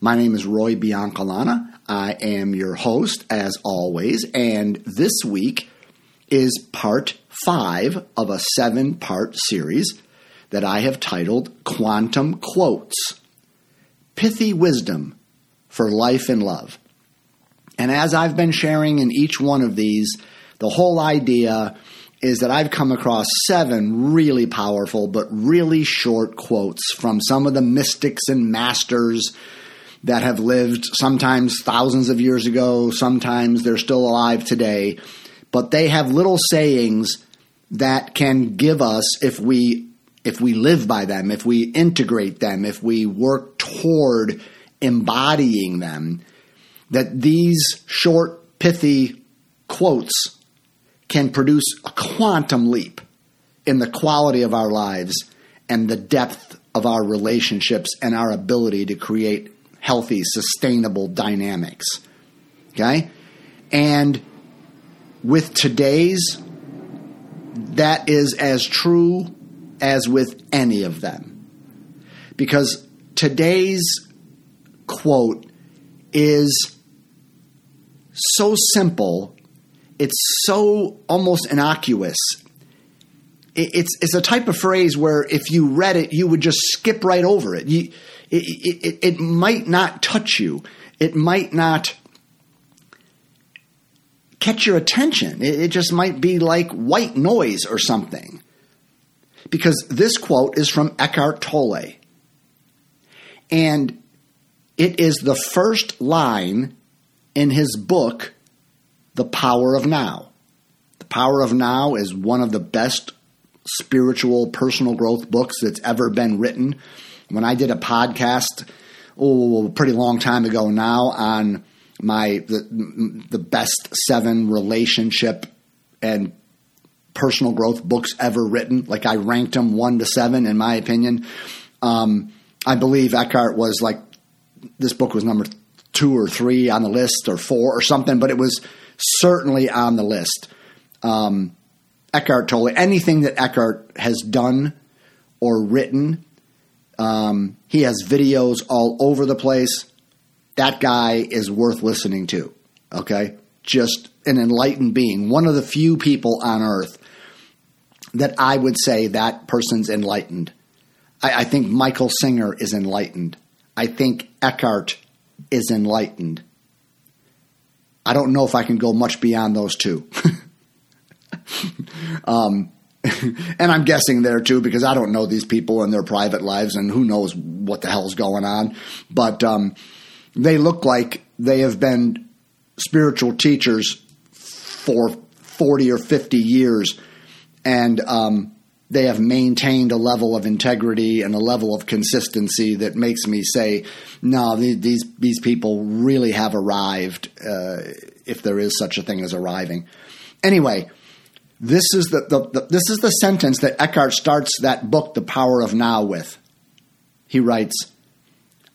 My name is Roy Biancalana. I am your host, as always, and this week is part five of a seven part series that I have titled Quantum Quotes Pithy Wisdom for Life and Love. And as I've been sharing in each one of these, the whole idea is that I've come across seven really powerful but really short quotes from some of the mystics and masters that have lived sometimes thousands of years ago, sometimes they're still alive today, but they have little sayings that can give us if we if we live by them, if we integrate them, if we work toward embodying them, that these short pithy quotes can produce a quantum leap in the quality of our lives and the depth of our relationships and our ability to create healthy, sustainable dynamics. Okay? And with today's, that is as true as with any of them. Because today's quote is so simple, it's so almost innocuous. It's, it's a type of phrase where if you read it, you would just skip right over it. You, it, it, it might not touch you. It might not catch your attention. It, it just might be like white noise or something. Because this quote is from Eckhart Tolle. And it is the first line in his book, The Power of Now. The Power of Now is one of the best spiritual personal growth books that's ever been written when I did a podcast, oh, a pretty long time ago now on my the, the best seven relationship and personal growth books ever written. Like I ranked them one to seven in my opinion. Um, I believe Eckhart was like this book was number two or three on the list or four or something, but it was certainly on the list. Um, Eckhart Tolle anything that Eckhart has done or written um, he has videos all over the place. That guy is worth listening to. Okay? Just an enlightened being. One of the few people on earth that I would say that person's enlightened. I, I think Michael Singer is enlightened. I think Eckhart is enlightened. I don't know if I can go much beyond those two. um, and I'm guessing there too because I don't know these people and their private lives and who knows what the hell's going on. But um, they look like they have been spiritual teachers for 40 or 50 years and um, they have maintained a level of integrity and a level of consistency that makes me say, no, these these people really have arrived, uh, if there is such a thing as arriving. Anyway, this is the, the, the, this is the sentence that Eckhart starts that book, The Power of Now, with. He writes,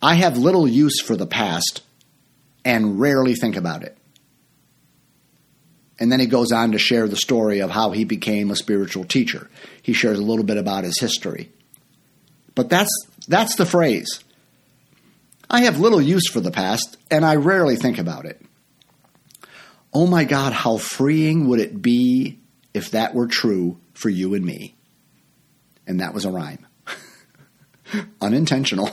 I have little use for the past and rarely think about it. And then he goes on to share the story of how he became a spiritual teacher. He shares a little bit about his history. But that's, that's the phrase. I have little use for the past, and I rarely think about it. Oh my God, how freeing would it be if that were true for you and me. And that was a rhyme. Unintentional.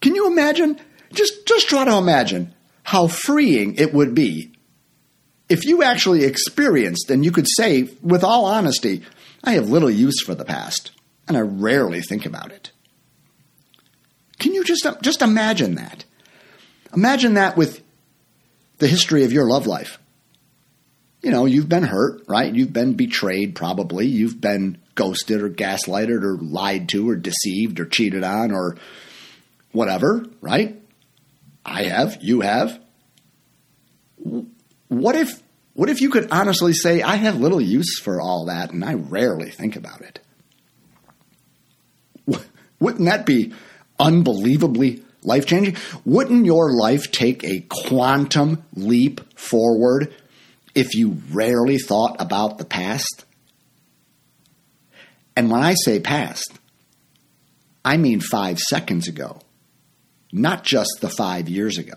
Can you imagine? Just, just try to imagine how freeing it would be if you actually experienced and you could say, with all honesty, I have little use for the past, and I rarely think about it. Can you just, just imagine that? Imagine that with the history of your love life you know, you've been hurt, right? You've been betrayed, probably. You've been ghosted or gaslighted or lied to or deceived or cheated on or whatever, right? I have, you have. What if what if you could honestly say I have little use for all that and I rarely think about it? Wouldn't that be unbelievably life changing? Wouldn't your life take a quantum leap forward if you rarely thought about the past? And when I say past, I mean five seconds ago, not just the five years ago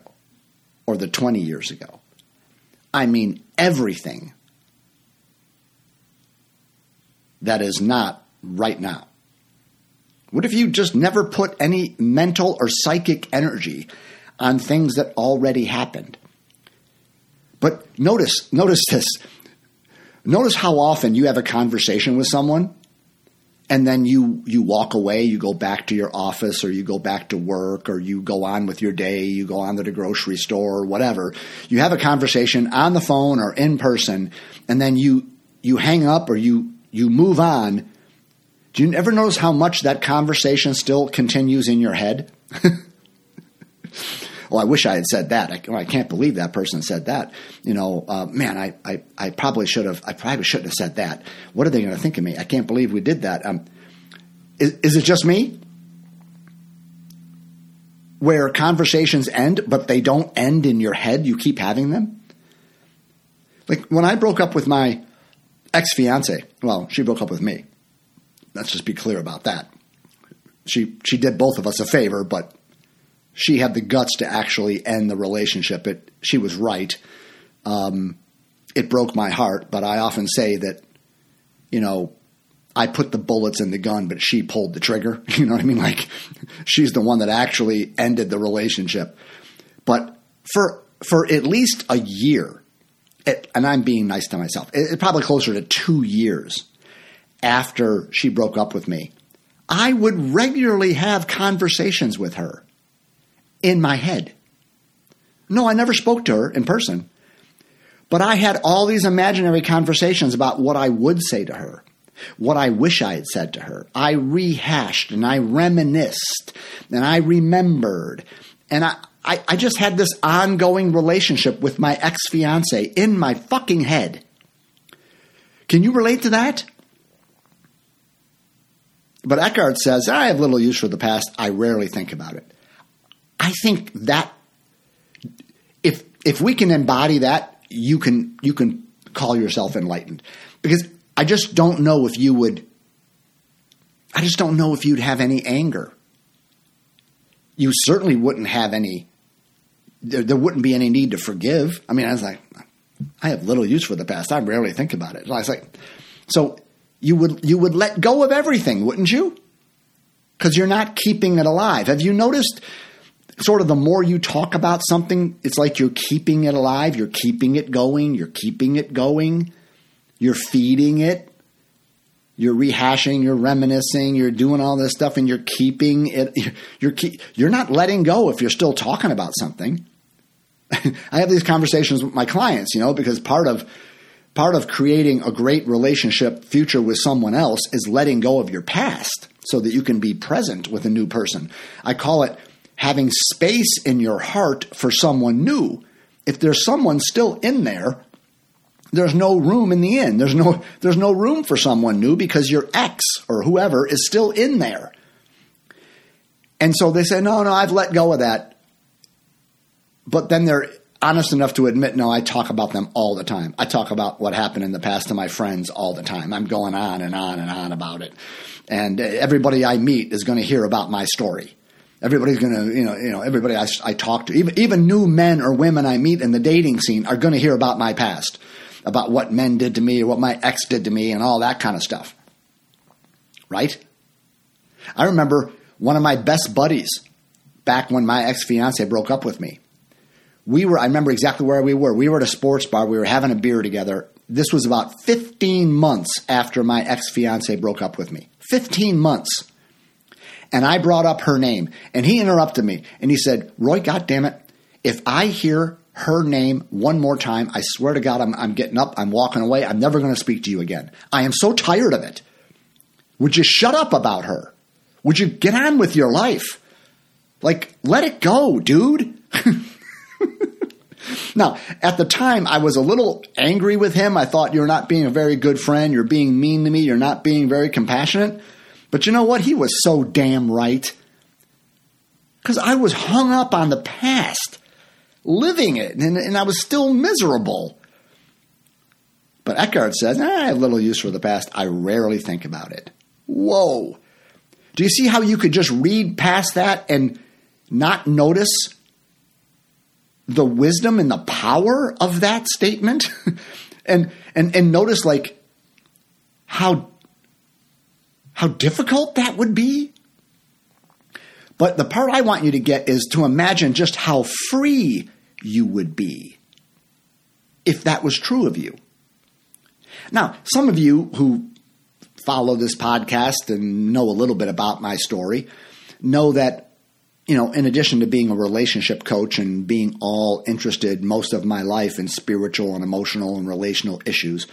or the 20 years ago. I mean everything that is not right now. What if you just never put any mental or psychic energy on things that already happened? But notice, notice this. Notice how often you have a conversation with someone and then you you walk away, you go back to your office or you go back to work or you go on with your day, you go on to the grocery store or whatever. You have a conversation on the phone or in person and then you you hang up or you you move on do you ever notice how much that conversation still continues in your head? well, I wish I had said that. I, well, I, can't believe that person said that. You know, uh, man, I, I, I, probably should have. I probably shouldn't have said that. What are they going to think of me? I can't believe we did that. Um, is, is it just me? Where conversations end, but they don't end in your head. You keep having them. Like when I broke up with my ex fiance. Well, she broke up with me Let's just be clear about that. She she did both of us a favor, but she had the guts to actually end the relationship. It she was right. Um, it broke my heart, but I often say that, you know, I put the bullets in the gun, but she pulled the trigger. You know what I mean? Like she's the one that actually ended the relationship. But for for at least a year, it, and I'm being nice to myself, it, it probably closer to two years after she broke up with me, I would regularly have conversations with her in my head. No, I never spoke to her in person, but I had all these imaginary conversations about what I would say to her, what I wish I had said to her. I rehashed and I reminisced and I remembered. And I, I, I just had this ongoing relationship with my ex fiance in my fucking head. Can you relate to that? But Eckhart says, I have little use for the past. I rarely think about it. I think that if if we can embody that, you can you can call yourself enlightened. Because I just don't know if you would I just don't know if you'd have any anger. You certainly wouldn't have any there, there wouldn't be any need to forgive. I mean, I was like, I have little use for the past. I rarely think about it. I was like, so you would you would let go of everything, wouldn't you? Because you're not keeping it alive. Have you noticed sort of the more you talk about something, it's like you're keeping it alive, you're keeping it going, you're keeping it going, you're feeding it, you're rehashing, you're reminiscing, you're doing all this stuff, and you're keeping it. You're you're, you're not letting go if you're still talking about something. I have these conversations with my clients, you know, because part of part of creating a great relationship future with someone else is letting go of your past so that you can be present with a new person. I call it having space in your heart for someone new. If there's someone still in there, there's no room in the inn. There's no there's no room for someone new because your ex or whoever is still in there. And so they say, "No, no, I've let go of that." But then they're honest enough to admit, no, I talk about them all the time. I talk about what happened in the past to my friends all the time. I'm going on and on and on about it. And everybody I meet is going to hear about my story. Everybody's going to, you know, you know, everybody I, I talk to, even, even new men or women I meet in the dating scene are going to hear about my past, about what men did to me or what my ex did to me and all that kind of stuff. Right? I remember one of my best buddies back when my ex fiance broke up with me we were, I remember exactly where we were. We were at a sports bar. We were having a beer together. This was about 15 months after my ex fiance broke up with me. 15 months. And I brought up her name. And he interrupted me and he said, Roy, God damn it, if I hear her name one more time, I swear to God, I'm, I'm getting up, I'm walking away, I'm never going to speak to you again. I am so tired of it. Would you shut up about her? Would you get on with your life? Like, let it go, dude. now, at the time, I was a little angry with him. I thought, you're not being a very good friend. You're being mean to me. You're not being very compassionate. But you know what? He was so damn right. Because I was hung up on the past, living it, and, and I was still miserable. But Eckhart says, eh, I have little use for the past. I rarely think about it. Whoa. Do you see how you could just read past that and not notice the wisdom and the power of that statement? and and and notice like how how difficult that would be? But the part I want you to get is to imagine just how free you would be if that was true of you. Now, some of you who follow this podcast and know a little bit about my story know that you know, in addition to being a relationship coach and being all interested most of my life in spiritual and emotional and relational issues,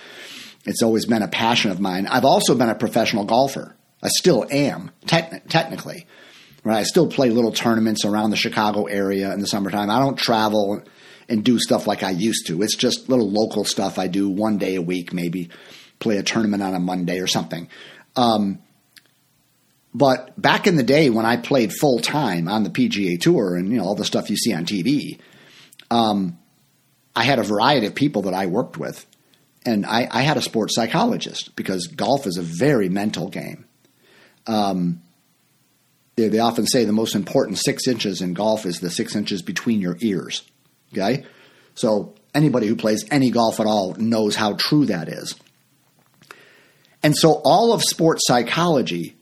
it's always been a passion of mine. I've also been a professional golfer. I still am, te- technically. Right? I still play little tournaments around the Chicago area in the summertime. I don't travel and do stuff like I used to. It's just little local stuff I do one day a week, maybe play a tournament on a Monday or something. Um, but back in the day when I played full time on the PGA Tour and you know all the stuff you see on TV, um, I had a variety of people that I worked with, and I, I, had a sports psychologist because golf is a very mental game. Um, they, they often say the most important six inches in golf is the six inches between your ears. Okay, so anybody who plays any golf at all knows how true that is. And so all of sports psychology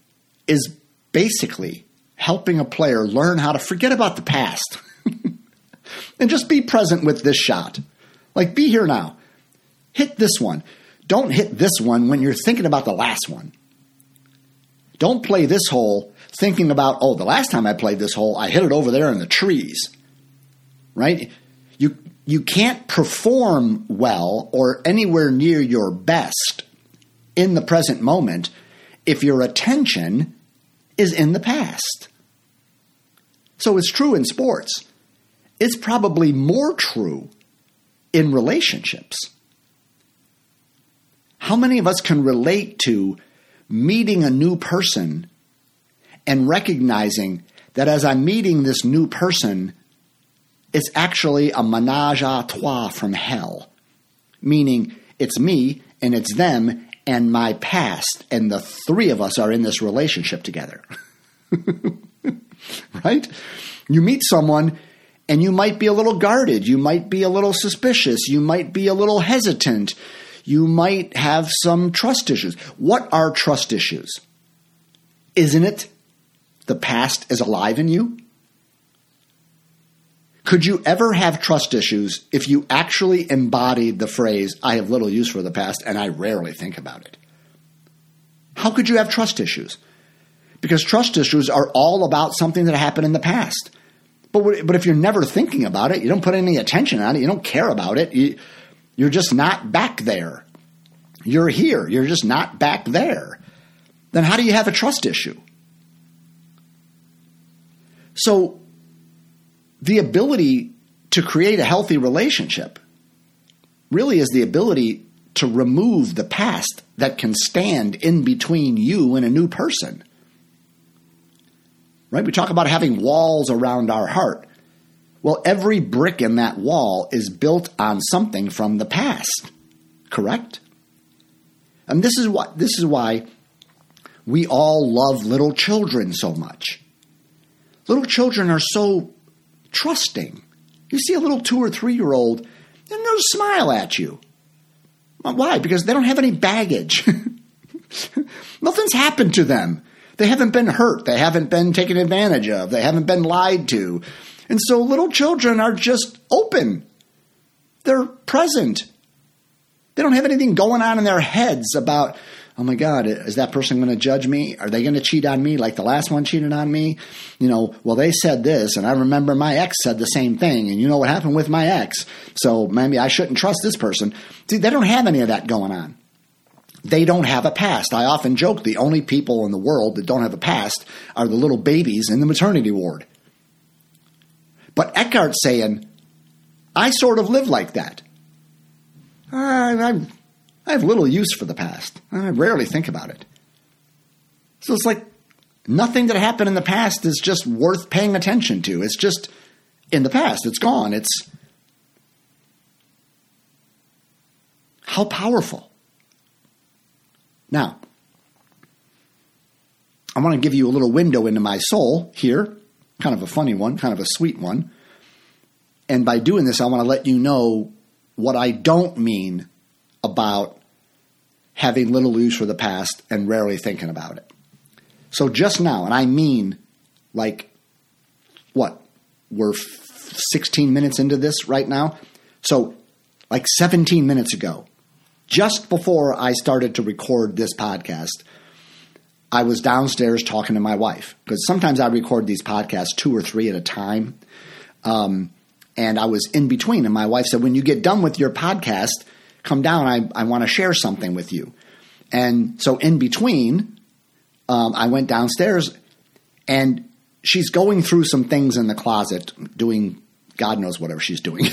is basically helping a player learn how to forget about the past and just be present with this shot. Like, be here now. Hit this one. Don't hit this one when you're thinking about the last one. Don't play this hole thinking about, oh, the last time I played this hole, I hit it over there in the trees. Right? You, you can't perform well or anywhere near your best in the present moment if your attention is in the past. So it's true in sports. It's probably more true in relationships. How many of us can relate to meeting a new person and recognizing that as I'm meeting this new person, it's actually a menage a trois from hell? Meaning it's me and it's them and my past, and the three of us are in this relationship together. right? You meet someone and you might be a little guarded, you might be a little suspicious, you might be a little hesitant, you might have some trust issues. What are trust issues? Isn't it the past is alive in you? Could you ever have trust issues if you actually embodied the phrase, I have little use for the past and I rarely think about it? How could you have trust issues? Because trust issues are all about something that happened in the past. But, but if you're never thinking about it, you don't put any attention on it, you don't care about it, you, you're just not back there. You're here, you're just not back there. Then how do you have a trust issue? So the ability to create a healthy relationship really is the ability to remove the past that can stand in between you and a new person. Right? We talk about having walls around our heart. Well, every brick in that wall is built on something from the past. Correct? And this is what this is why we all love little children so much. Little children are so trusting. You see a little two or three year old, and they'll smile at you. Why? Because they don't have any baggage. Nothing's happened to them. They haven't been hurt. They haven't been taken advantage of. They haven't been lied to. And so little children are just open. They're present. They don't have anything going on in their heads about oh my God, is that person going to judge me? Are they going to cheat on me like the last one cheated on me? You know, well, they said this, and I remember my ex said the same thing, and you know what happened with my ex. So maybe I shouldn't trust this person. See, they don't have any of that going on. They don't have a past. I often joke the only people in the world that don't have a past are the little babies in the maternity ward. But Eckhart's saying, I sort of live like that. Uh, I, I, I have little use for the past. I rarely think about it. So it's like nothing that happened in the past is just worth paying attention to. It's just in the past. It's gone. It's how powerful. Now, I want to give you a little window into my soul here, kind of a funny one, kind of a sweet one. And by doing this, I want to let you know what I don't mean about having little use for the past and rarely thinking about it. So just now, and I mean like what? We're 16 minutes into this right now. So, like 17 minutes ago, just before I started to record this podcast, I was downstairs talking to my wife because sometimes I record these podcasts two or three at a time. Um, and I was in between, and my wife said, When you get done with your podcast, come down. I, I want to share something with you. And so, in between, um, I went downstairs and she's going through some things in the closet, doing God knows whatever she's doing.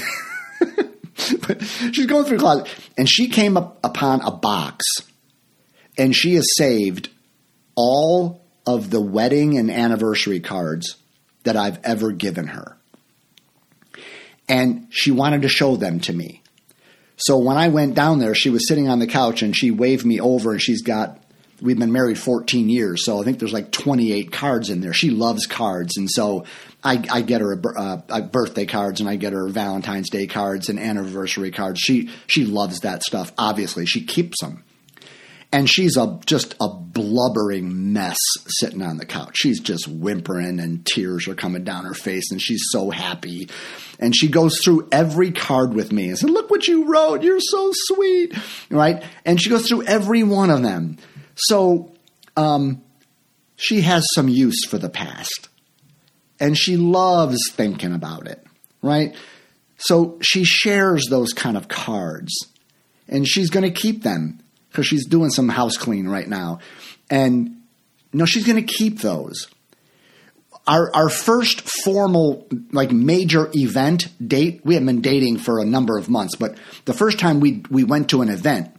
but she's going through the closet and she came up upon a box and she is saved all of the wedding and anniversary cards that I've ever given her. And she wanted to show them to me. So when I went down there, she was sitting on the couch and she waved me over and she's got we've been married 14 years, so I think there's like 28 cards in there. She loves cards, and so I, I get her a, uh, birthday cards and I get her Valentine's Day cards and anniversary cards. She she loves that stuff. Obviously, she keeps them, and she's a just a blubbering mess sitting on the couch. She's just whimpering, and tears are coming down her face, and she's so happy. And she goes through every card with me and said, "Look what you wrote. You're so sweet." Right? And she goes through every one of them so um, she has some use for the past. And she loves thinking about it, right? So she shares those kind of cards. And she's going to keep them because she's doing some house clean right now. And no, she's going to keep those. Our, our first formal, like major event date, we have been dating for a number of months, but the first time we, we went to an event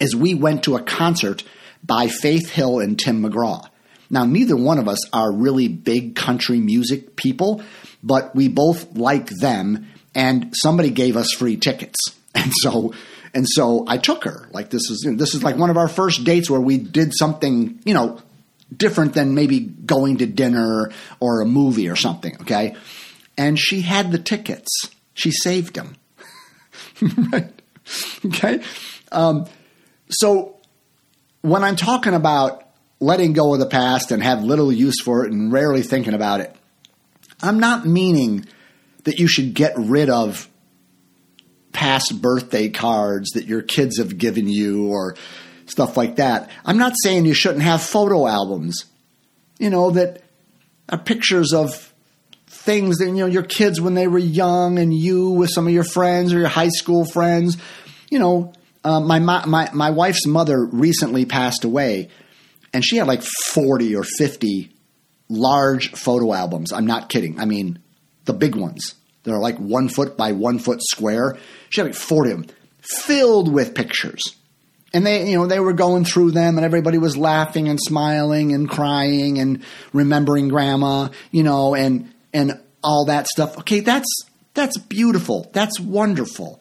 is we went to a concert by Faith Hill and Tim McGraw. Now, neither one of us are really big country music people, but we both like them, and somebody gave us free tickets. And so and so I took her. Like this is you know, this is like one of our first dates where we did something, you know, different than maybe going to dinner or a movie or something, okay? And she had the tickets. She saved them. right? Okay? Um, so when I'm talking about letting go of the past and have little use for it and rarely thinking about it, I'm not meaning that you should get rid of past birthday cards that your kids have given you or stuff like that. I'm not saying you shouldn't have photo albums, you know, that are pictures of things that, you know, your kids when they were young and you with some of your friends or your high school friends, you know, uh, my, my my wife's mother recently passed away, and she had like forty or fifty large photo albums. I'm not kidding. I mean, the big ones. They're like one foot by one foot square. She had like forty of them, filled with pictures. And they, you know, they were going through them, and everybody was laughing and smiling and crying and remembering grandma, you know, and and all that stuff. Okay, that's that's beautiful. That's wonderful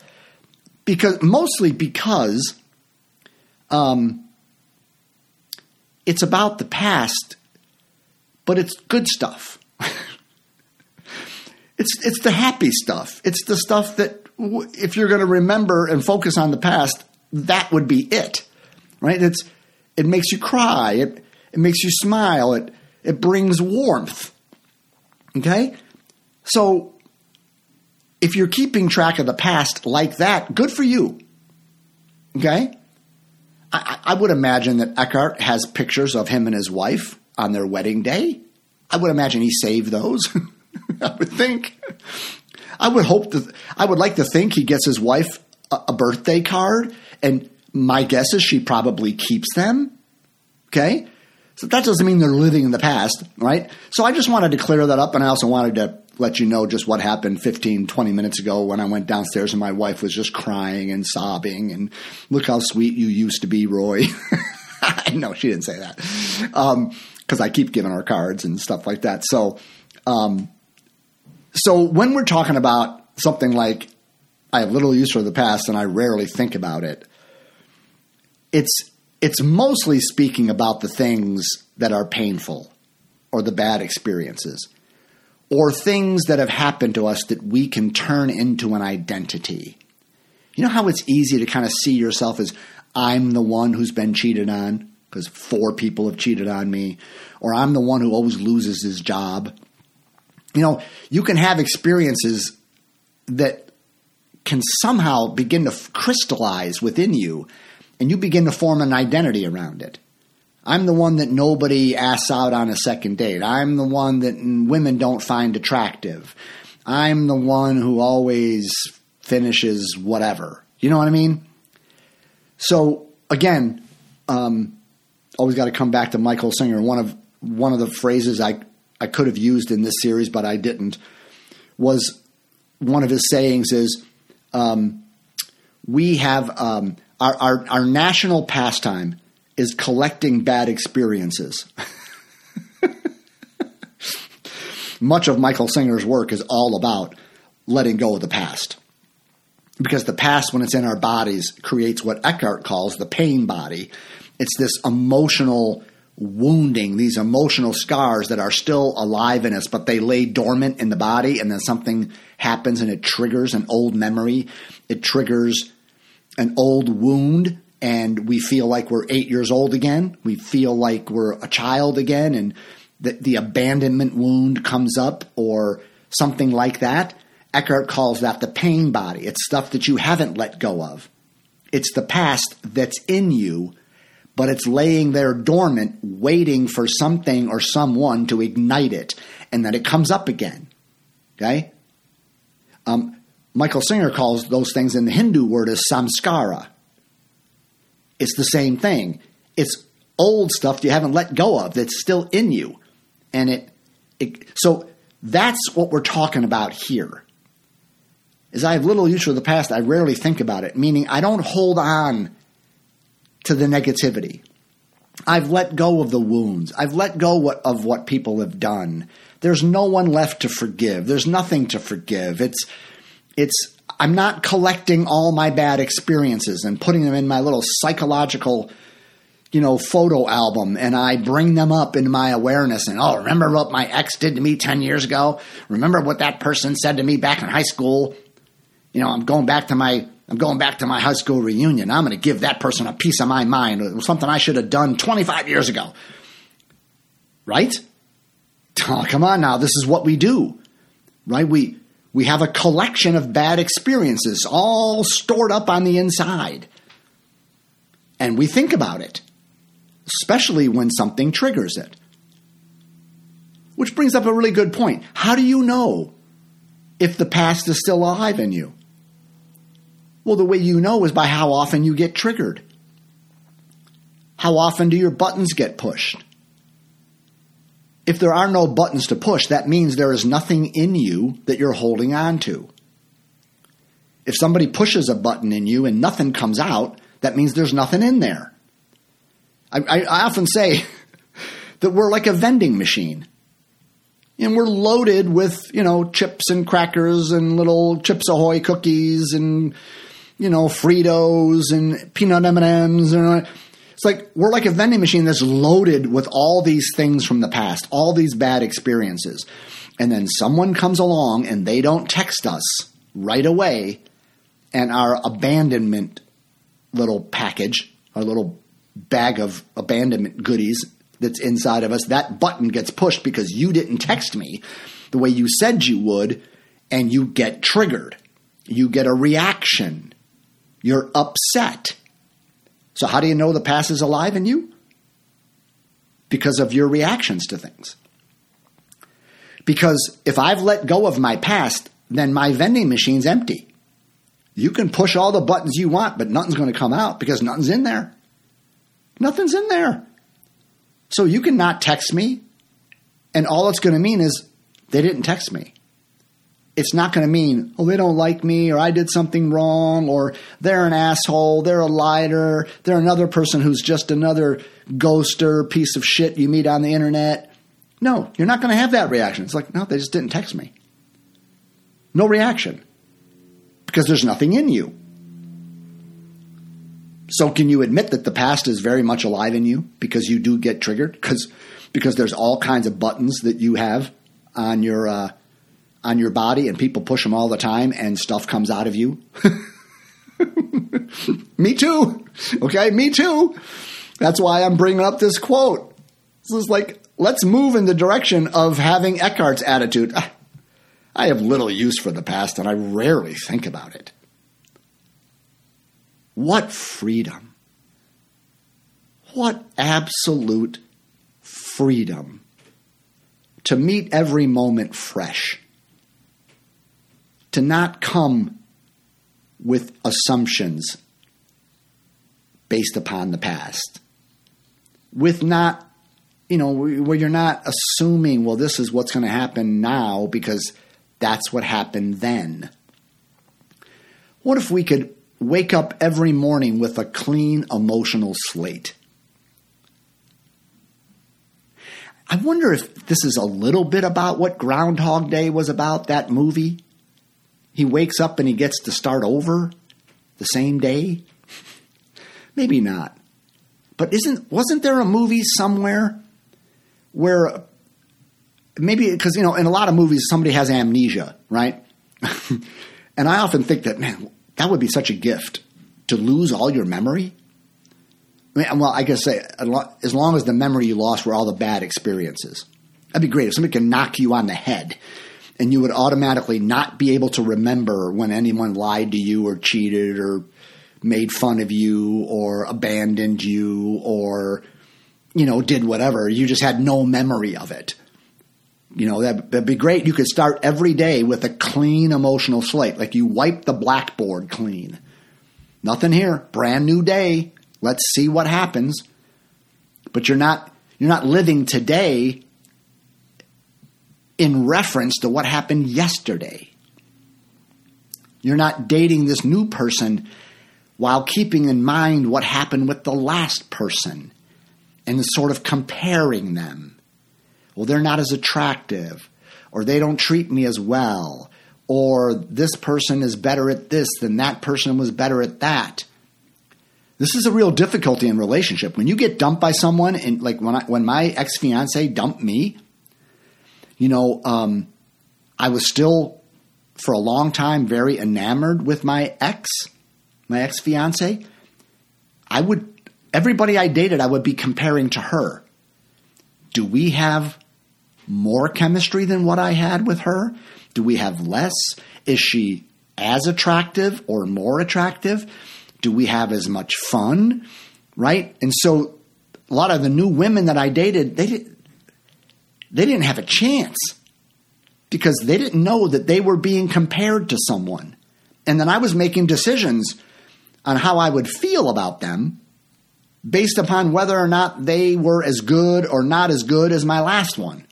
because mostly because um, it's about the past, but it's good stuff. it's it's the happy stuff. It's the stuff that w- if you're going to remember and focus on the past, that would be it, right? It's it makes you cry. It it makes you smile. It it brings warmth. Okay, so if you're keeping track of the past like that, good for you. Okay? I, I, would imagine that Eckhart has pictures of him and his wife on their wedding day. I would imagine he saved those. I would think. I would hope that I would like to think he gets his wife a, a birthday card, and my guess is she probably keeps them. Okay? So that doesn't mean they're living in the past, right? So I just wanted to clear that up, and I also wanted to let you know just what happened 15, 20 minutes ago when I went downstairs and my wife was just crying and sobbing and look how sweet you used to be, Roy. no, she didn't say that. Um, cause I keep giving her cards and stuff like that. So, um, so when we're talking about something like I have little use for the past and I rarely think about it, it's, it's mostly speaking about the things that are painful or the bad experiences or things that have happened to us that we can turn into an identity. You know how it's easy to kind of see yourself as I'm the one who's been cheated on because four people have cheated on me, or I'm the one who always loses his job. You know, you can have experiences that can somehow begin to crystallize within you, and you begin to form an identity around it. I'm the one that nobody asks out on a second date. I'm the one that women don't find attractive. I'm the one who always finishes whatever. You know what I mean? So again, um, always got to come back to Michael Singer. One of one of the phrases I I could have used in this series, but I didn't. Was one of his sayings is, um, "We have um, our, our our national pastime is collecting bad experiences. Much of Michael Singer's work is all about letting go of the past. Because the past, when it's in our bodies, creates what Eckhart calls the pain body. It's this emotional wounding, these emotional scars that are still alive in us, but they lay dormant in the body, and then something happens and it triggers an old memory. It triggers an old wound and we feel like we're eight years old again. We feel like we're a child again, and the, the abandonment wound comes up or something like that. Eckhart calls that the pain body. It's stuff that you haven't let go of. It's the past that's in you, but it's laying there dormant, waiting for something or someone to ignite it, and then it comes up again. Okay? Um, Michael Singer calls those things in the Hindu word as samskara. It's the same thing. It's old stuff you haven't let go of that's still in you. And it, it so that's what we're talking about here. As I have little use for the past, I rarely think about it, meaning I don't hold on to the negativity. I've let go of the wounds. I've let go of what people have done. There's no one left to forgive. There's nothing to forgive. It's it's I'm not collecting all my bad experiences and putting them in my little psychological, you know, photo album and I bring them up into my awareness and, oh, remember what my ex did to me 10 years ago? Remember what that person said to me back in high school? You know, I'm going back to my I'm going back to my high school reunion. I'm going to give that person a piece of my mind. It was something I should have done 25 years ago. Right? Oh, come on now. This is what we do. Right? We we have a collection of bad experiences all stored up on the inside. And we think about it, especially when something triggers it. Which brings up a really good point. How do you know if the past is still alive in you? Well, the way you know is by how often you get triggered. How often do your buttons get pushed? If there are no buttons to push, that means there is nothing in you that you're holding on to. If somebody pushes a button in you and nothing comes out, that means there's nothing in there. I, I, I often say that we're like a vending machine. And we're loaded with, you know, chips and crackers and little Chips Ahoy cookies and, you know, Fritos and peanut M&Ms and it's like we're like a vending machine that's loaded with all these things from the past, all these bad experiences. And then someone comes along and they don't text us right away, and our abandonment little package, our little bag of abandonment goodies that's inside of us, that button gets pushed because you didn't text me the way you said you would, and you get triggered. You get a reaction. You're upset. So, how do you know the past is alive in you? Because of your reactions to things. Because if I've let go of my past, then my vending machine's empty. You can push all the buttons you want, but nothing's going to come out because nothing's in there. Nothing's in there. So you can not text me, and all it's going to mean is they didn't text me. It's not going to mean, oh, they don't like me, or I did something wrong, or they're an asshole, they're a liar, they're another person who's just another ghoster, piece of shit you meet on the internet. No, you're not going to have that reaction. It's like, no, they just didn't text me. No reaction. Because there's nothing in you. So can you admit that the past is very much alive in you because you do get triggered? Because because there's all kinds of buttons that you have on your uh, on your body, and people push them all the time, and stuff comes out of you. me too. Okay, me too. That's why I'm bringing up this quote. This is like, let's move in the direction of having Eckhart's attitude. Ah, I have little use for the past, and I rarely think about it. What freedom! What absolute freedom to meet every moment fresh to not come with assumptions based upon the past, with not, you know, where you're not assuming, well, this is what's going to happen now because that's what happened then. What if we could wake up every morning with a clean emotional slate? I wonder if this is a little bit about what Groundhog Day was about, that movie he wakes up and he gets to start over the same day? Maybe not. But isn't wasn't there a movie somewhere where maybe because you know in a lot of movies somebody has amnesia, right? and I often think that man, that would be such a gift to lose all your memory. I mean, well, I guess as long as the memory you lost were all the bad experiences, that'd be great. If somebody can knock you on the head and you would automatically not be able to remember when anyone lied to you or cheated or made fun of you or abandoned you or you know did whatever. You just had no memory of it. You know that, that'd be great. You could start every day with a clean emotional slate. Like you wipe the blackboard clean. Nothing here. Brand new day. Let's see what happens. But you're not you're not living today in reference to what happened yesterday. You're not dating this new person while keeping in mind what happened with the last person and sort of comparing them. Well, they're not as attractive, or they don't treat me as well, or this person is better at this than that person was better at that. This is a real difficulty in relationship. When you get dumped by someone, and like when I, when my ex fiance dumped me, you know, um, I was still for a long time very enamored with my ex, my ex fiance. I would everybody I dated, I would be comparing to her. Do we have more chemistry than what I had with her? Do we have less? Is she as attractive or more attractive? Do we have as much fun? Right? And so a lot of the new women that I dated, they did, they didn't have a chance because they didn't know that they were being compared to someone. And then I was making decisions on how I would feel about them based upon whether or not they were as good or not as good as my last one.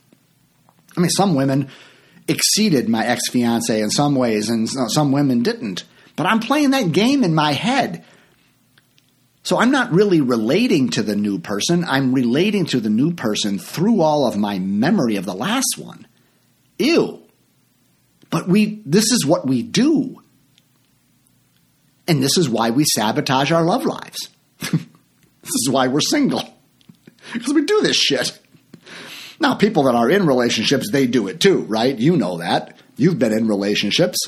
I mean, some women exceeded my ex fiance in some ways, and some women didn't. But I'm playing that game in my head so I'm not really relating to the new person. I'm relating to the new person through all of my memory of the last one. Ew. But we this is what we do. And this is why we sabotage our love lives. this is why we're single. Because we do this shit. Now, people that are in relationships, they do it too, right? You know that. You've been in relationships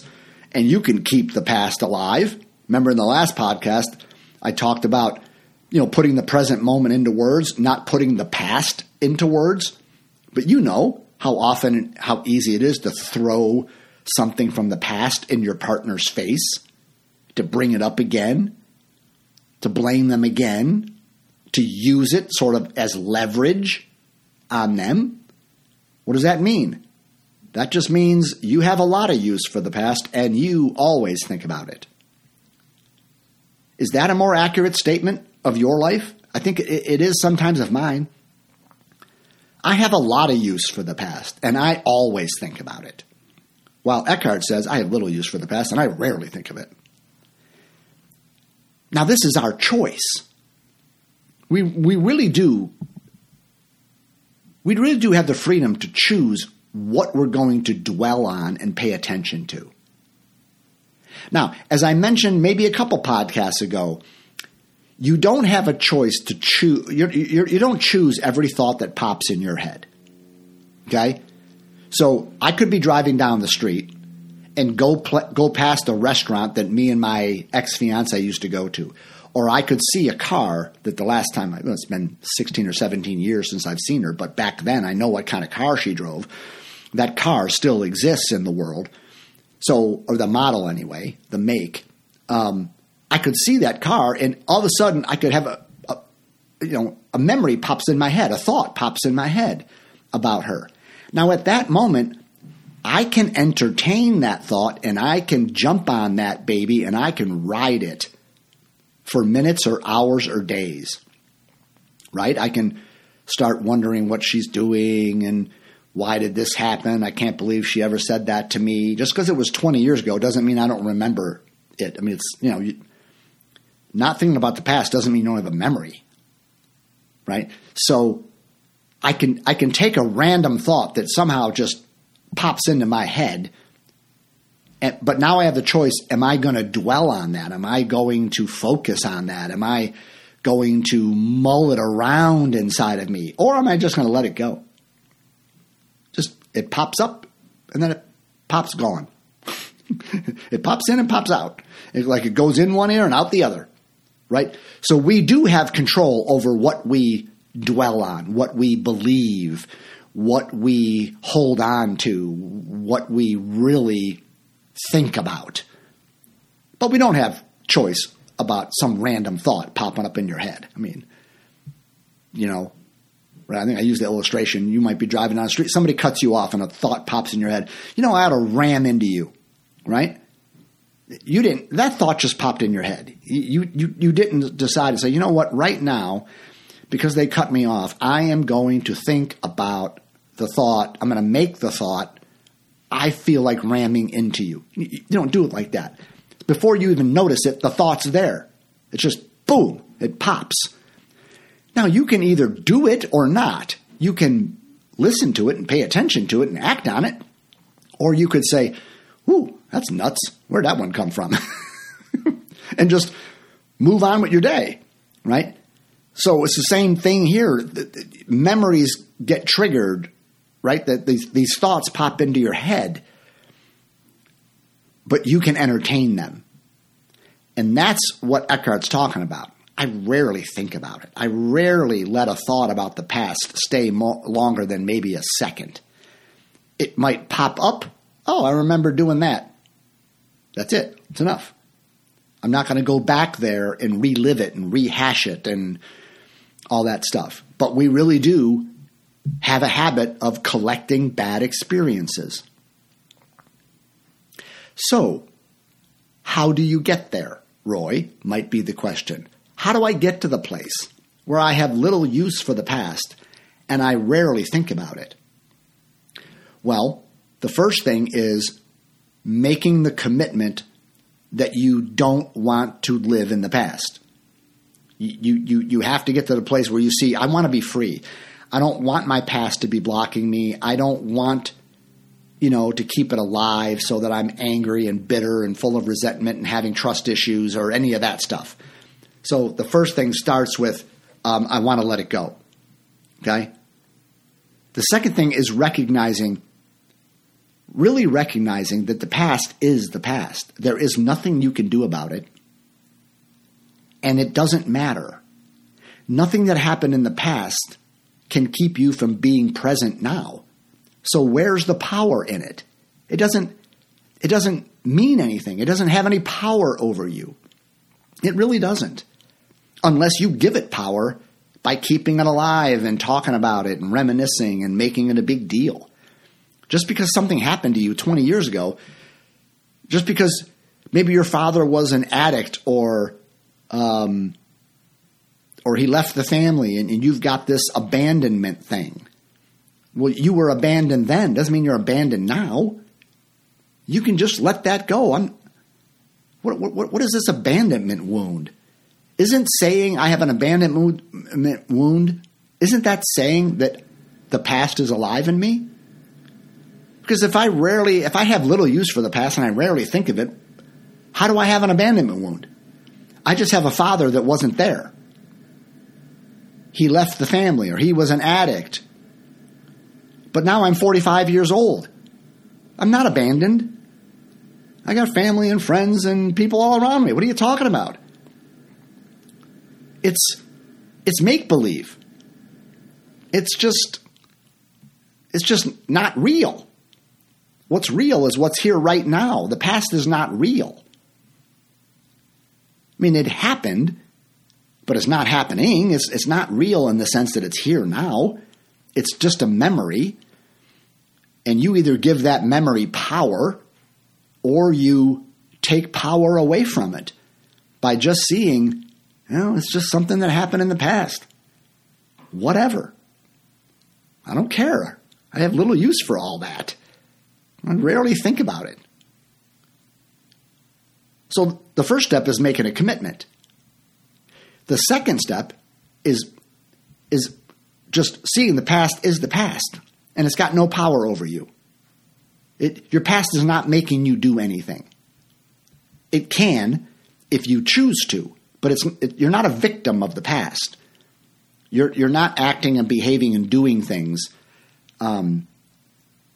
and you can keep the past alive. Remember in the last podcast, I talked about, you know, putting the present moment into words, not putting the past into words. But you know how often, how easy it is to throw something from the past in your partner's face, to bring it up again, to blame them again, to use it sort of as leverage on them. What does that mean? That just means you have a lot of use for the past and you always think about it. Is that a more accurate statement of your life? I think it is sometimes of mine. I have a lot of use for the past, and I always think about it. while Eckhart says, I have little use for the past and I rarely think of it. Now, this is our choice. We, we really do. We really do have the freedom to choose what we're going to dwell on and pay attention to. Now, as I mentioned maybe a couple podcasts ago, you don't have a choice to choose. You're, you're, you do not choose every thought that pops in your head. Okay? So I could be driving down the street and go pl- go past a restaurant that me and my ex fiance used to go to, or I could see a car that the last time well, it's been 16 or 17 years since I've seen her, but back then I know what kind of car she drove. That car still exists in the world, so or the model anyway, the make. Um, I could see that car, and all of a sudden I could have a, a you know a memory pops in my head, a thought pops in my head about her. Now at that moment, I can entertain that thought and I can jump on that baby and I can ride it for minutes or hours or days. Right? I can start wondering what she's doing and why did this happen? I can't believe she ever said that to me. Just because it was 20 years ago doesn't mean I don't remember it. I mean, it's, you know, you, not thinking about the past doesn't mean you don't have a memory. Right? So I can I can take a random thought that somehow just pops into my head. And, but now I have the choice am I going to dwell on that? Am I going to focus on that? Am I going to mull it around inside of me? Or am I just going to let it go? It pops up and then it pops gone. it pops in and pops out. It's like it goes in one ear and out the other. Right? So we do have control over what we dwell on, what we believe, what we hold on to, what we really think about. But we don't have choice about some random thought popping up in your head. I mean, you know, I think I use the illustration. You might be driving down the street, somebody cuts you off, and a thought pops in your head. You know, I ought to ram into you, right? You didn't. That thought just popped in your head. You you you didn't decide to say, you know what? Right now, because they cut me off, I am going to think about the thought, I'm going to make the thought, I feel like ramming into you. You don't do it like that. Before you even notice it, the thought's there. It's just boom, it pops. Now, you can either do it or not. You can listen to it and pay attention to it and act on it. Or you could say, Ooh, that's nuts. Where'd that one come from? and just move on with your day, right? So it's the same thing here. Memories get triggered right? That these, these thoughts pop into your head, but you can entertain them. And that's what Eckhart's talking about. I rarely think about it. I rarely let a thought about the past stay more, longer than maybe a second. It might pop up. Oh, I remember doing that. That's it. It's enough. I'm not going to go back there and relive it and rehash it and all that stuff. But we really do have a habit of collecting bad experiences. So, how do you get there, Roy? Might be the question. How do I get to the place where I have little use for the past and I rarely think about it? Well, the first thing is making the commitment that you don't want to live in the past. You, you, you have to get to the place where you see, I want to be free. I don't want my past to be blocking me. I don't want, you know, to keep it alive so that I'm angry and bitter and full of resentment and having trust issues or any of that stuff. So the first thing starts with um, I want to let it go. Okay? The second thing is recognizing, really recognizing that the past is the past. There is nothing you can do about it, and it doesn't matter. Nothing that happened in the past can keep you from being present now. So where's the power in it? It doesn't it doesn't mean anything. It doesn't have any power over you. It really doesn't. Unless you give it power by keeping it alive and talking about it and reminiscing and making it a big deal. Just because something happened to you 20 years ago, just because maybe your father was an addict or um, or he left the family and, and you've got this abandonment thing. Well, you were abandoned then. Doesn't mean you're abandoned now. you can just let that go. I'm, what, what, what is this abandonment wound? Isn't saying I have an abandonment wound, isn't that saying that the past is alive in me? Because if I rarely, if I have little use for the past and I rarely think of it, how do I have an abandonment wound? I just have a father that wasn't there. He left the family or he was an addict. But now I'm 45 years old. I'm not abandoned. I got family and friends and people all around me. What are you talking about? It's it's make believe. It's just it's just not real. What's real is what's here right now. The past is not real. I mean, it happened, but it's not happening. It's, it's not real in the sense that it's here now. It's just a memory. And you either give that memory power or you take power away from it by just seeing, you know, it's just something that happened in the past. Whatever. I don't care. I have little use for all that. I rarely think about it. So the first step is making a commitment. The second step is is just seeing the past is the past and it's got no power over you. It, your past is not making you do anything. It can if you choose to, but it's it, you're not a victim of the past. You're you're not acting and behaving and doing things um,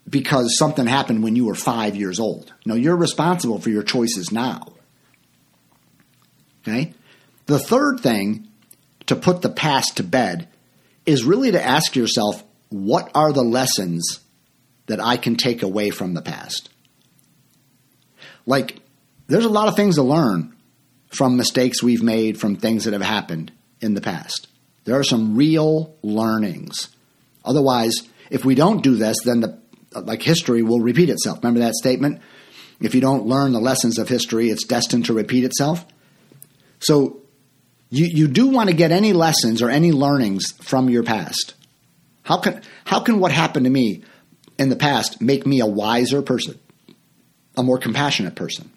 because something happened when you were five years old. No, you're responsible for your choices now. Okay? The third thing to put the past to bed is really to ask yourself what are the lessons that I can take away from the past? Like, there's a lot of things to learn from mistakes we've made, from things that have happened in the past. There are some real learnings. Otherwise, if we don't do this, then the like history will repeat itself. Remember that statement? If you don't learn the lessons of history, it's destined to repeat itself. So you, you do want to get any lessons or any learnings from your past. How can, how can what happened to me in the past make me a wiser person, a more compassionate person,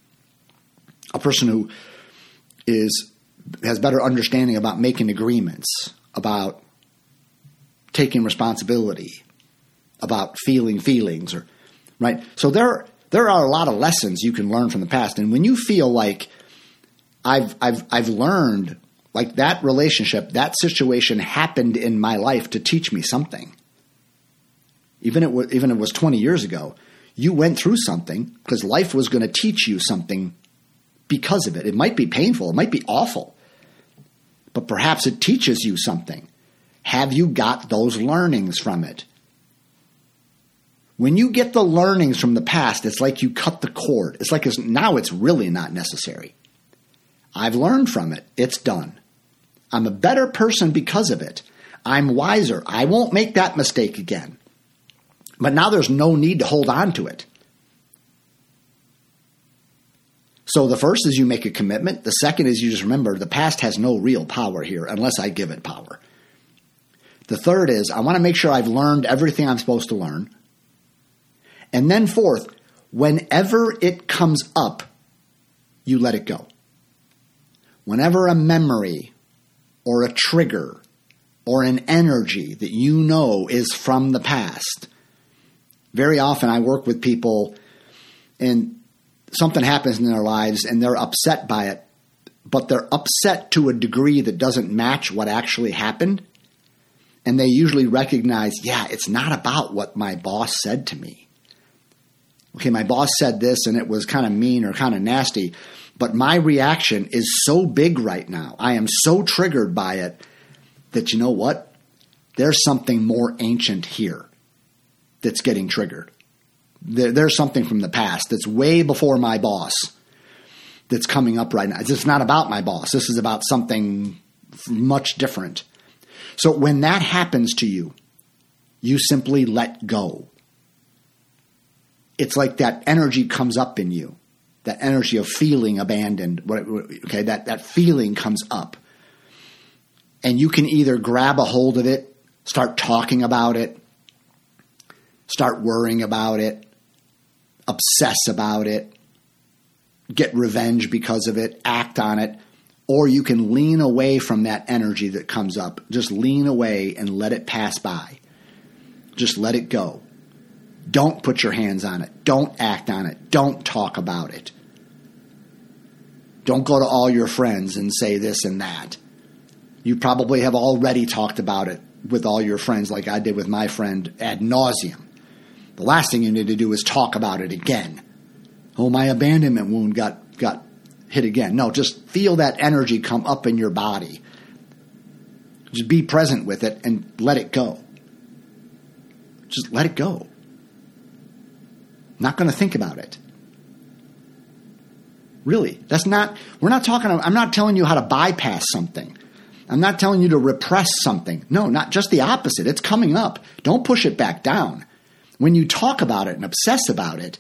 a person who is, has better understanding about making agreements, about taking responsibility, about feeling feelings or right so there there are a lot of lessons you can learn from the past and when you feel like I've I've I've learned like that relationship, that situation happened in my life to teach me something. Even it was, even it was 20 years ago, you went through something because life was going to teach you something because of it. It might be painful, it might be awful, but perhaps it teaches you something. Have you got those learnings from it? When you get the learnings from the past, it's like you cut the cord. It's like it's, now it's really not necessary. I've learned from it. It's done. I'm a better person because of it. I'm wiser. I won't make that mistake again. But now there's no need to hold on to it. So the first is you make a commitment. The second is you just remember the past has no real power here unless I give it power. The third is I want to make sure I've learned everything I'm supposed to learn. And then fourth, whenever it comes up, you let it go. Whenever a memory or a trigger or an energy that you know is from the past, very often I work with people and something happens in their lives and they're upset by it, but they're upset to a degree that doesn't match what actually happened. And they usually recognize, yeah, it's not about what my boss said to me. Okay, my boss said this and it was kind of mean or kind of nasty, but my reaction is so big right now. I am so triggered by it that you know what? There's something more ancient here that's getting triggered. There, there's something from the past that's way before my boss that's coming up right now. It's not about my boss. This is about something much different. So when that happens to you, you simply let go. It's like that energy comes up in you that energy of feeling abandoned, okay, that, that feeling comes up. And you can either grab a hold of it, start talking about it, start worrying about it, obsess about it, get revenge because of it, act on it, or you can lean away from that energy that comes up. Just lean away and let it pass by. Just let it go. Don't put your hands on it. Don't act on it. Don't talk about it. Don't go to all your friends and say this and that. You probably have already talked about it with all your friends, like I did with my friend ad nauseum. The last thing you need to do is talk about it again. Oh, my abandonment wound got, got hit again. No, just feel that energy come up in your body. Just be present with it and let it go. Just let it go. Not going to think about it. Really, that's not, we're not talking, I'm not telling you how to bypass something. I'm not telling you to repress something. No, not just the opposite. It's coming up. Don't push it back down. When you talk about it and obsess about it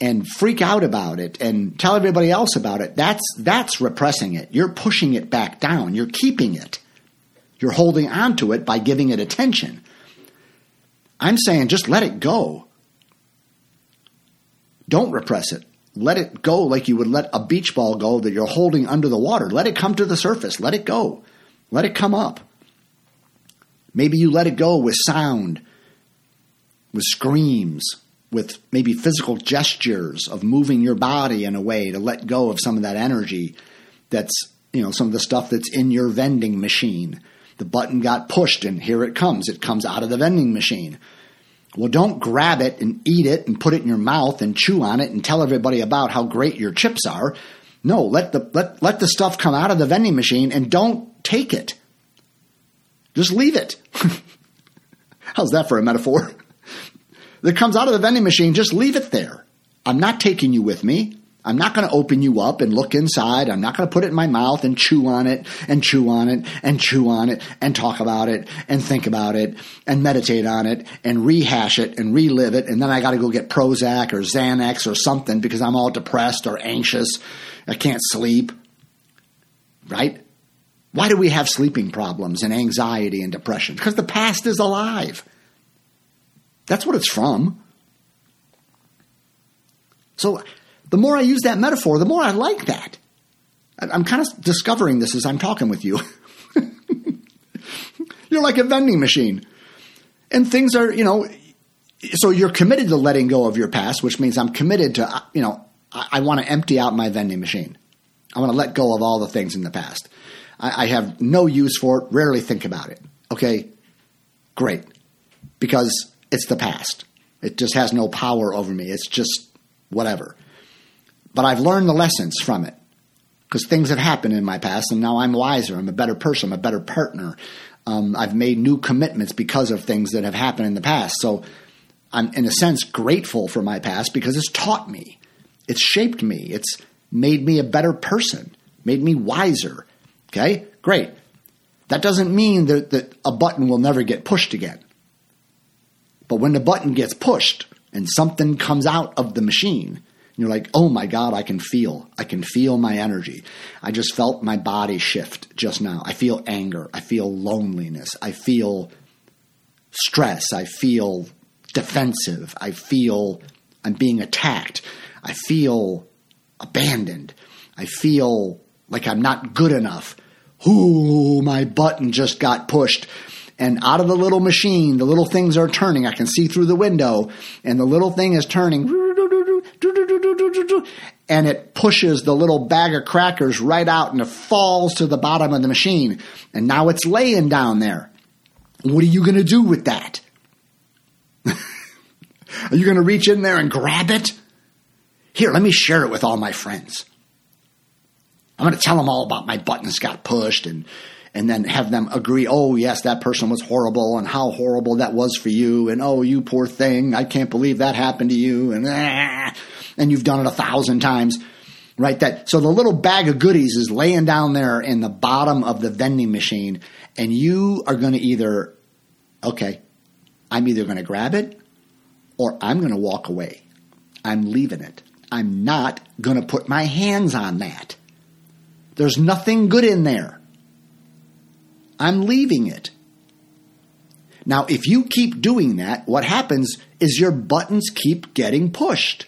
and freak out about it and tell everybody else about it, that's, that's repressing it. You're pushing it back down. You're keeping it. You're holding on to it by giving it attention. I'm saying just let it go. Don't repress it. Let it go like you would let a beach ball go that you're holding under the water. Let it come to the surface. Let it go. Let it come up. Maybe you let it go with sound, with screams, with maybe physical gestures of moving your body in a way to let go of some of that energy that's, you know, some of the stuff that's in your vending machine. The button got pushed and here it comes. It comes out of the vending machine. Well, don't grab it and eat it and put it in your mouth and chew on it and tell everybody about how great your chips are. No, let the let let the stuff come out of the vending machine and don't take it. Just leave it. How's that for a metaphor? That comes out of the vending machine, just leave it there. I'm not taking you with me. I'm not going to open you up and look inside. I'm not going to put it in my mouth and chew on it and chew on it and chew on it and talk about it and think about it and meditate on it and rehash it and relive it. And then I got to go get Prozac or Xanax or something because I'm all depressed or anxious. I can't sleep. Right? Why do we have sleeping problems and anxiety and depression? Because the past is alive. That's what it's from. So the more I use that metaphor, the more I like that. I'm kind of discovering this as I'm talking with you. you're like a vending machine. And things are, you know, so you're committed to letting go of your past, which means I'm committed to, you know, I, I want to empty out my vending machine. I want to let go of all the things in the past. I, I have no use for it, rarely think about it. Okay, great. Because it's the past. It just has no power over me. It's just whatever. But I've learned the lessons from it because things have happened in my past, and now I'm wiser. I'm a better person. I'm a better partner. Um, I've made new commitments because of things that have happened in the past. So I'm, in a sense, grateful for my past because it's taught me, it's shaped me, it's made me a better person, made me wiser. Okay, great. That doesn't mean that, that a button will never get pushed again. But when the button gets pushed and something comes out of the machine, you're like, oh my God, I can feel. I can feel my energy. I just felt my body shift just now. I feel anger. I feel loneliness. I feel stress. I feel defensive. I feel I'm being attacked. I feel abandoned. I feel like I'm not good enough. Ooh, my button just got pushed and out of the little machine, the little things are turning. I can see through the window, and the little thing is turning. And it pushes the little bag of crackers right out and it falls to the bottom of the machine. And now it's laying down there. What are you going to do with that? are you going to reach in there and grab it? Here, let me share it with all my friends. I'm going to tell them all about my buttons got pushed and and then have them agree, oh, yes, that person was horrible and how horrible that was for you. And oh, you poor thing. I can't believe that happened to you. And, ah, and you've done it a thousand times. Right. That, so the little bag of goodies is laying down there in the bottom of the vending machine. And you are going to either, okay, I'm either going to grab it or I'm going to walk away. I'm leaving it. I'm not going to put my hands on that. There's nothing good in there. I'm leaving it. Now, if you keep doing that, what happens is your buttons keep getting pushed.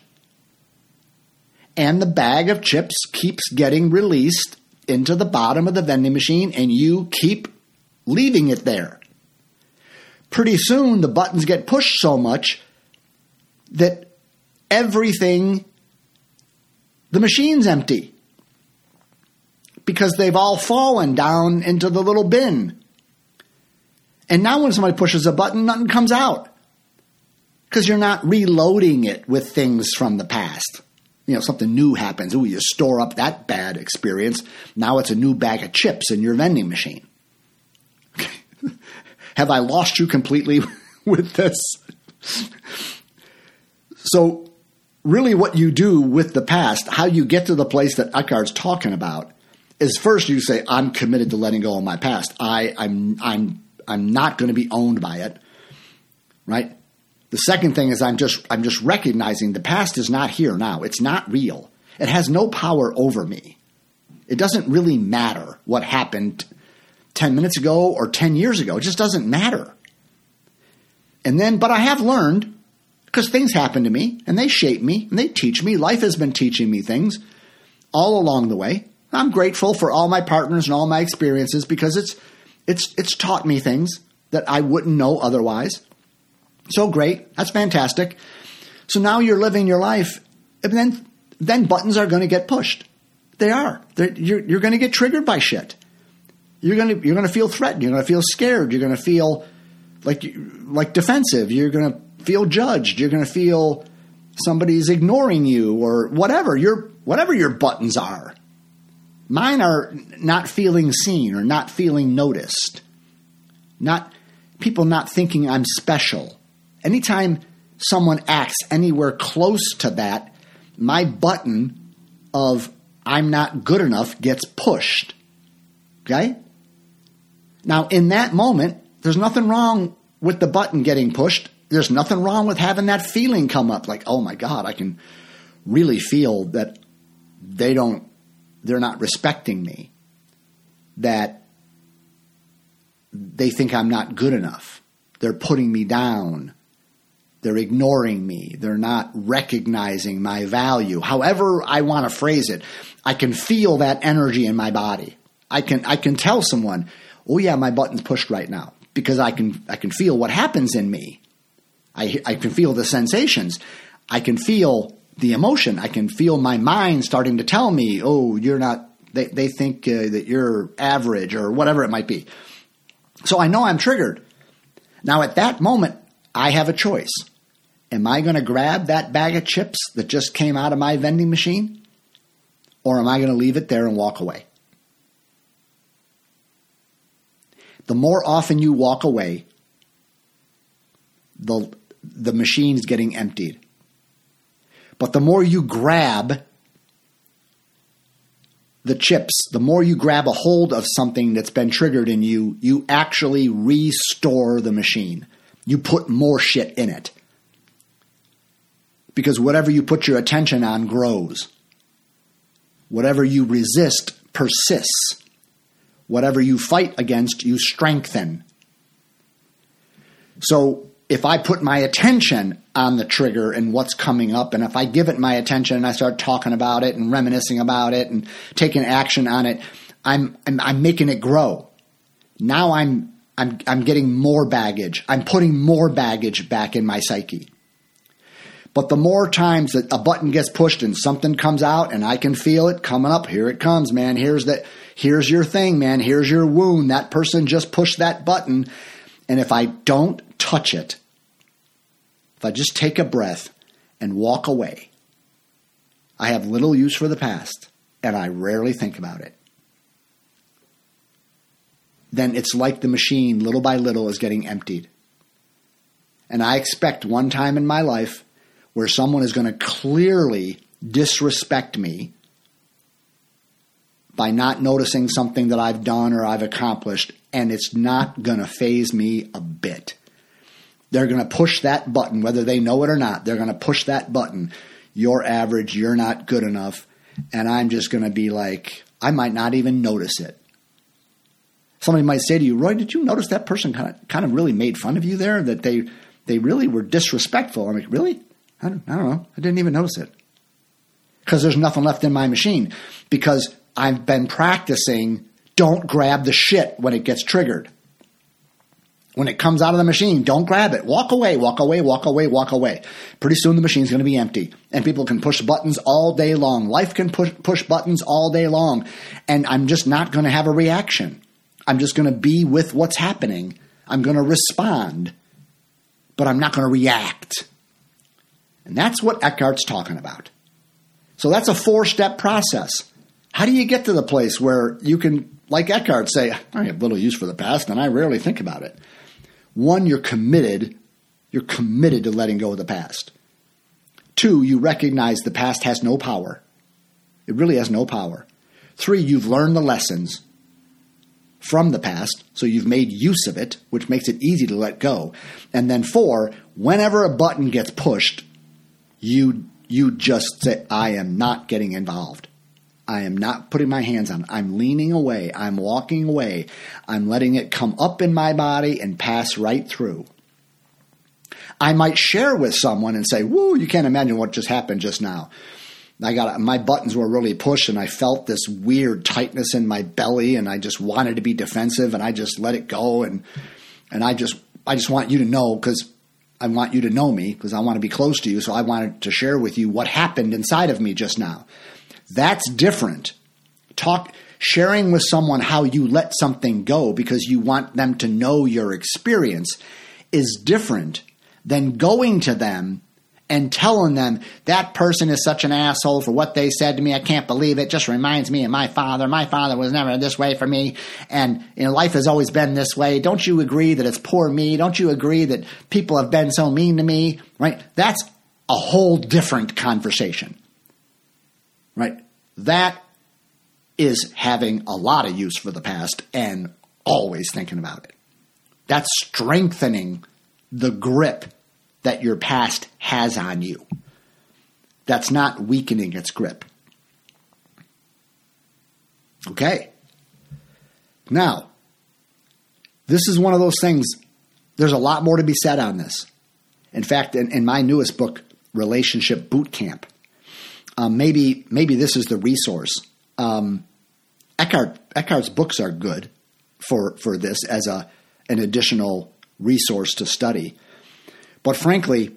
and the bag of chips keeps getting released into the bottom of the vending machine, and you keep leaving it there. Pretty soon, the buttons get pushed so much that everything, the machine's empty because they've all fallen down into the little bin. And now when somebody pushes a button, nothing comes out because you're not reloading it with things from the past. You know, something new happens. Ooh, you store up that bad experience. Now it's a new bag of chips in your vending machine. Have I lost you completely with this? so, really, what you do with the past, how you get to the place that Eckhart's talking about, is first you say, "I'm committed to letting go of my past. I, I'm, I'm, I'm not going to be owned by it." Right. The second thing is I'm just, I'm just recognizing the past is not here now. It's not real. It has no power over me. It doesn't really matter what happened 10 minutes ago or 10 years ago. It just doesn't matter. And then, but I have learned because things happen to me and they shape me and they teach me. Life has been teaching me things all along the way. I'm grateful for all my partners and all my experiences because it's it's it's taught me things that I wouldn't know otherwise. So great, that's fantastic. So now you're living your life, and then then buttons are going to get pushed. They are. They're, you're you're going to get triggered by shit. You're going to you're going to feel threatened. You're going to feel scared. You're going to feel like like defensive. You're going to feel judged. You're going to feel somebody's ignoring you or whatever your whatever your buttons are. Mine are not feeling seen or not feeling noticed. Not people not thinking I'm special. Anytime someone acts anywhere close to that, my button of I'm not good enough gets pushed. Okay? Now, in that moment, there's nothing wrong with the button getting pushed there's nothing wrong with having that feeling come up like, oh my God, I can really feel that they don't, they're not respecting me, that they think I'm not good enough. They're putting me down. They're ignoring me. They're not recognizing my value. However, I want to phrase it, I can feel that energy in my body. I can I can tell someone, "Oh yeah, my button's pushed right now," because I can I can feel what happens in me. I, I can feel the sensations. I can feel the emotion. I can feel my mind starting to tell me, oh, you're not, they, they think uh, that you're average or whatever it might be. So I know I'm triggered. Now, at that moment, I have a choice. Am I going to grab that bag of chips that just came out of my vending machine? Or am I going to leave it there and walk away? The more often you walk away, the the machine's getting emptied. But the more you grab the chips, the more you grab a hold of something that's been triggered in you, you actually restore the machine. You put more shit in it. Because whatever you put your attention on grows. Whatever you resist persists. Whatever you fight against, you strengthen. So if I put my attention on the trigger and what's coming up, and if I give it my attention and I start talking about it and reminiscing about it and taking action on it, I'm I'm, I'm making it grow. Now I'm I'm I'm getting more baggage. I'm putting more baggage back in my psyche. But the more times that a button gets pushed and something comes out and I can feel it coming up, here it comes, man. Here's that here's your thing, man. Here's your wound. That person just pushed that button and if I don't touch it, if I just take a breath and walk away, I have little use for the past and I rarely think about it. Then it's like the machine, little by little, is getting emptied. And I expect one time in my life where someone is going to clearly disrespect me by not noticing something that I've done or I've accomplished, and it's not going to phase me a bit. They're going to push that button, whether they know it or not. They're going to push that button. You're average, you're not good enough. And I'm just going to be like, I might not even notice it. Somebody might say to you, Roy, did you notice that person kind of, kind of really made fun of you there? That they, they really were disrespectful. I'm like, really? I don't, I don't know. I didn't even notice it. because there's nothing left in my machine because I've been practicing don't grab the shit when it gets triggered. When it comes out of the machine, don't grab it. Walk away, walk away, walk away, walk away. Pretty soon the machine's going to be empty and people can push buttons all day long. Life can push, push buttons all day long and I'm just not going to have a reaction. I'm just going to be with what's happening. I'm going to respond, but I'm not going to react. And that's what Eckhart's talking about. So that's a four step process. How do you get to the place where you can, like Eckhart, say, I have little use for the past and I rarely think about it? One, you're committed. You're committed to letting go of the past. Two, you recognize the past has no power. It really has no power. Three, you've learned the lessons from the past, so you've made use of it, which makes it easy to let go. And then four, whenever a button gets pushed, you you just say, I am not getting involved. I am not putting my hands on. I'm leaning away. I'm walking away. I'm letting it come up in my body and pass right through. I might share with someone and say, Whoa, you can't imagine what just happened just now. I got my buttons were really pushed and I felt this weird tightness in my belly and I just wanted to be defensive and I just let it go and and I just I just want you to know cuz I want you to know me because I want to be close to you so I wanted to share with you what happened inside of me just now. That's different. Talk sharing with someone how you let something go because you want them to know your experience is different than going to them and telling them that person is such an asshole for what they said to me. I can't believe it. Just reminds me of my father. My father was never this way for me. And you know, life has always been this way. Don't you agree that it's poor me? Don't you agree that people have been so mean to me? Right? That's a whole different conversation. Right? That is having a lot of use for the past and always thinking about it. That's strengthening the grip that your past has on you. That's not weakening its grip. Okay. Now, this is one of those things, there's a lot more to be said on this. In fact, in, in my newest book, Relationship Boot Camp, um, maybe maybe this is the resource. Um, Eckhart Eckhart's books are good for for this as a an additional resource to study. But frankly,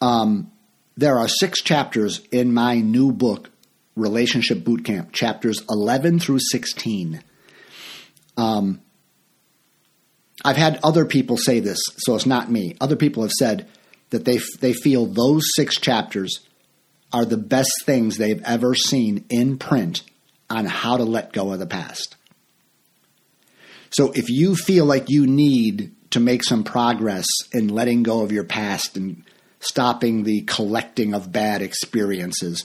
um, there are six chapters in my new book, Relationship Bootcamp, chapters 11 through 16. Um, I've had other people say this, so it's not me. Other people have said that they, they feel those six chapters are the best things they've ever seen in print on how to let go of the past. So if you feel like you need to make some progress in letting go of your past and stopping the collecting of bad experiences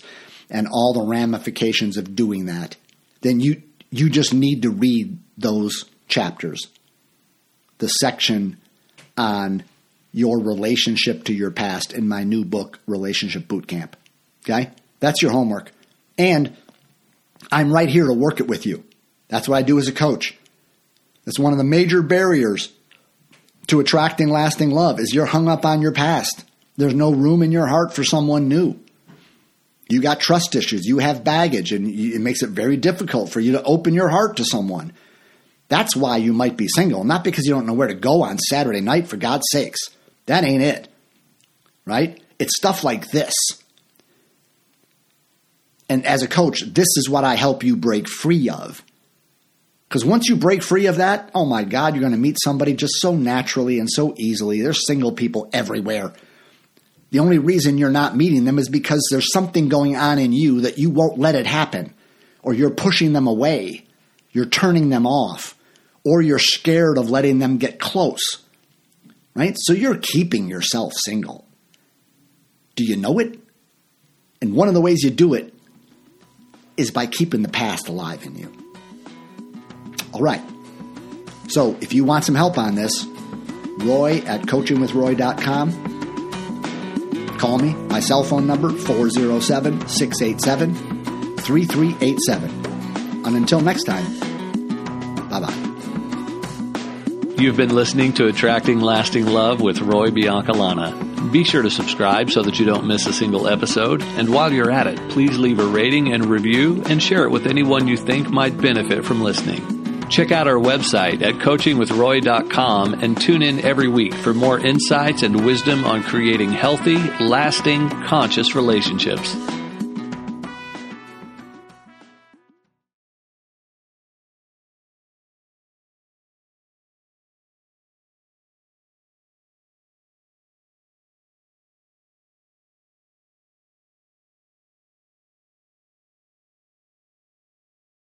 and all the ramifications of doing that, then you you just need to read those chapters. The section on your relationship to your past in my new book, Relationship Bootcamp. Okay? That's your homework. And I'm right here to work it with you. That's what I do as a coach. That's one of the major barriers to attracting lasting love is you're hung up on your past. There's no room in your heart for someone new. You got trust issues, you have baggage, and it makes it very difficult for you to open your heart to someone. That's why you might be single, not because you don't know where to go on Saturday night, for God's sakes. That ain't it. Right? It's stuff like this. And as a coach, this is what I help you break free of. Because once you break free of that, oh my God, you're going to meet somebody just so naturally and so easily. There's single people everywhere. The only reason you're not meeting them is because there's something going on in you that you won't let it happen, or you're pushing them away, you're turning them off, or you're scared of letting them get close. Right? So you're keeping yourself single. Do you know it? And one of the ways you do it is by keeping the past alive in you. All right. So if you want some help on this, Roy at coachingwithroy.com. Call me. My cell phone number 407 687 3387. And until next time, bye bye. You've been listening to Attracting Lasting Love with Roy Biancalana. Be sure to subscribe so that you don't miss a single episode. And while you're at it, please leave a rating and review and share it with anyone you think might benefit from listening. Check out our website at coachingwithroy.com and tune in every week for more insights and wisdom on creating healthy, lasting, conscious relationships.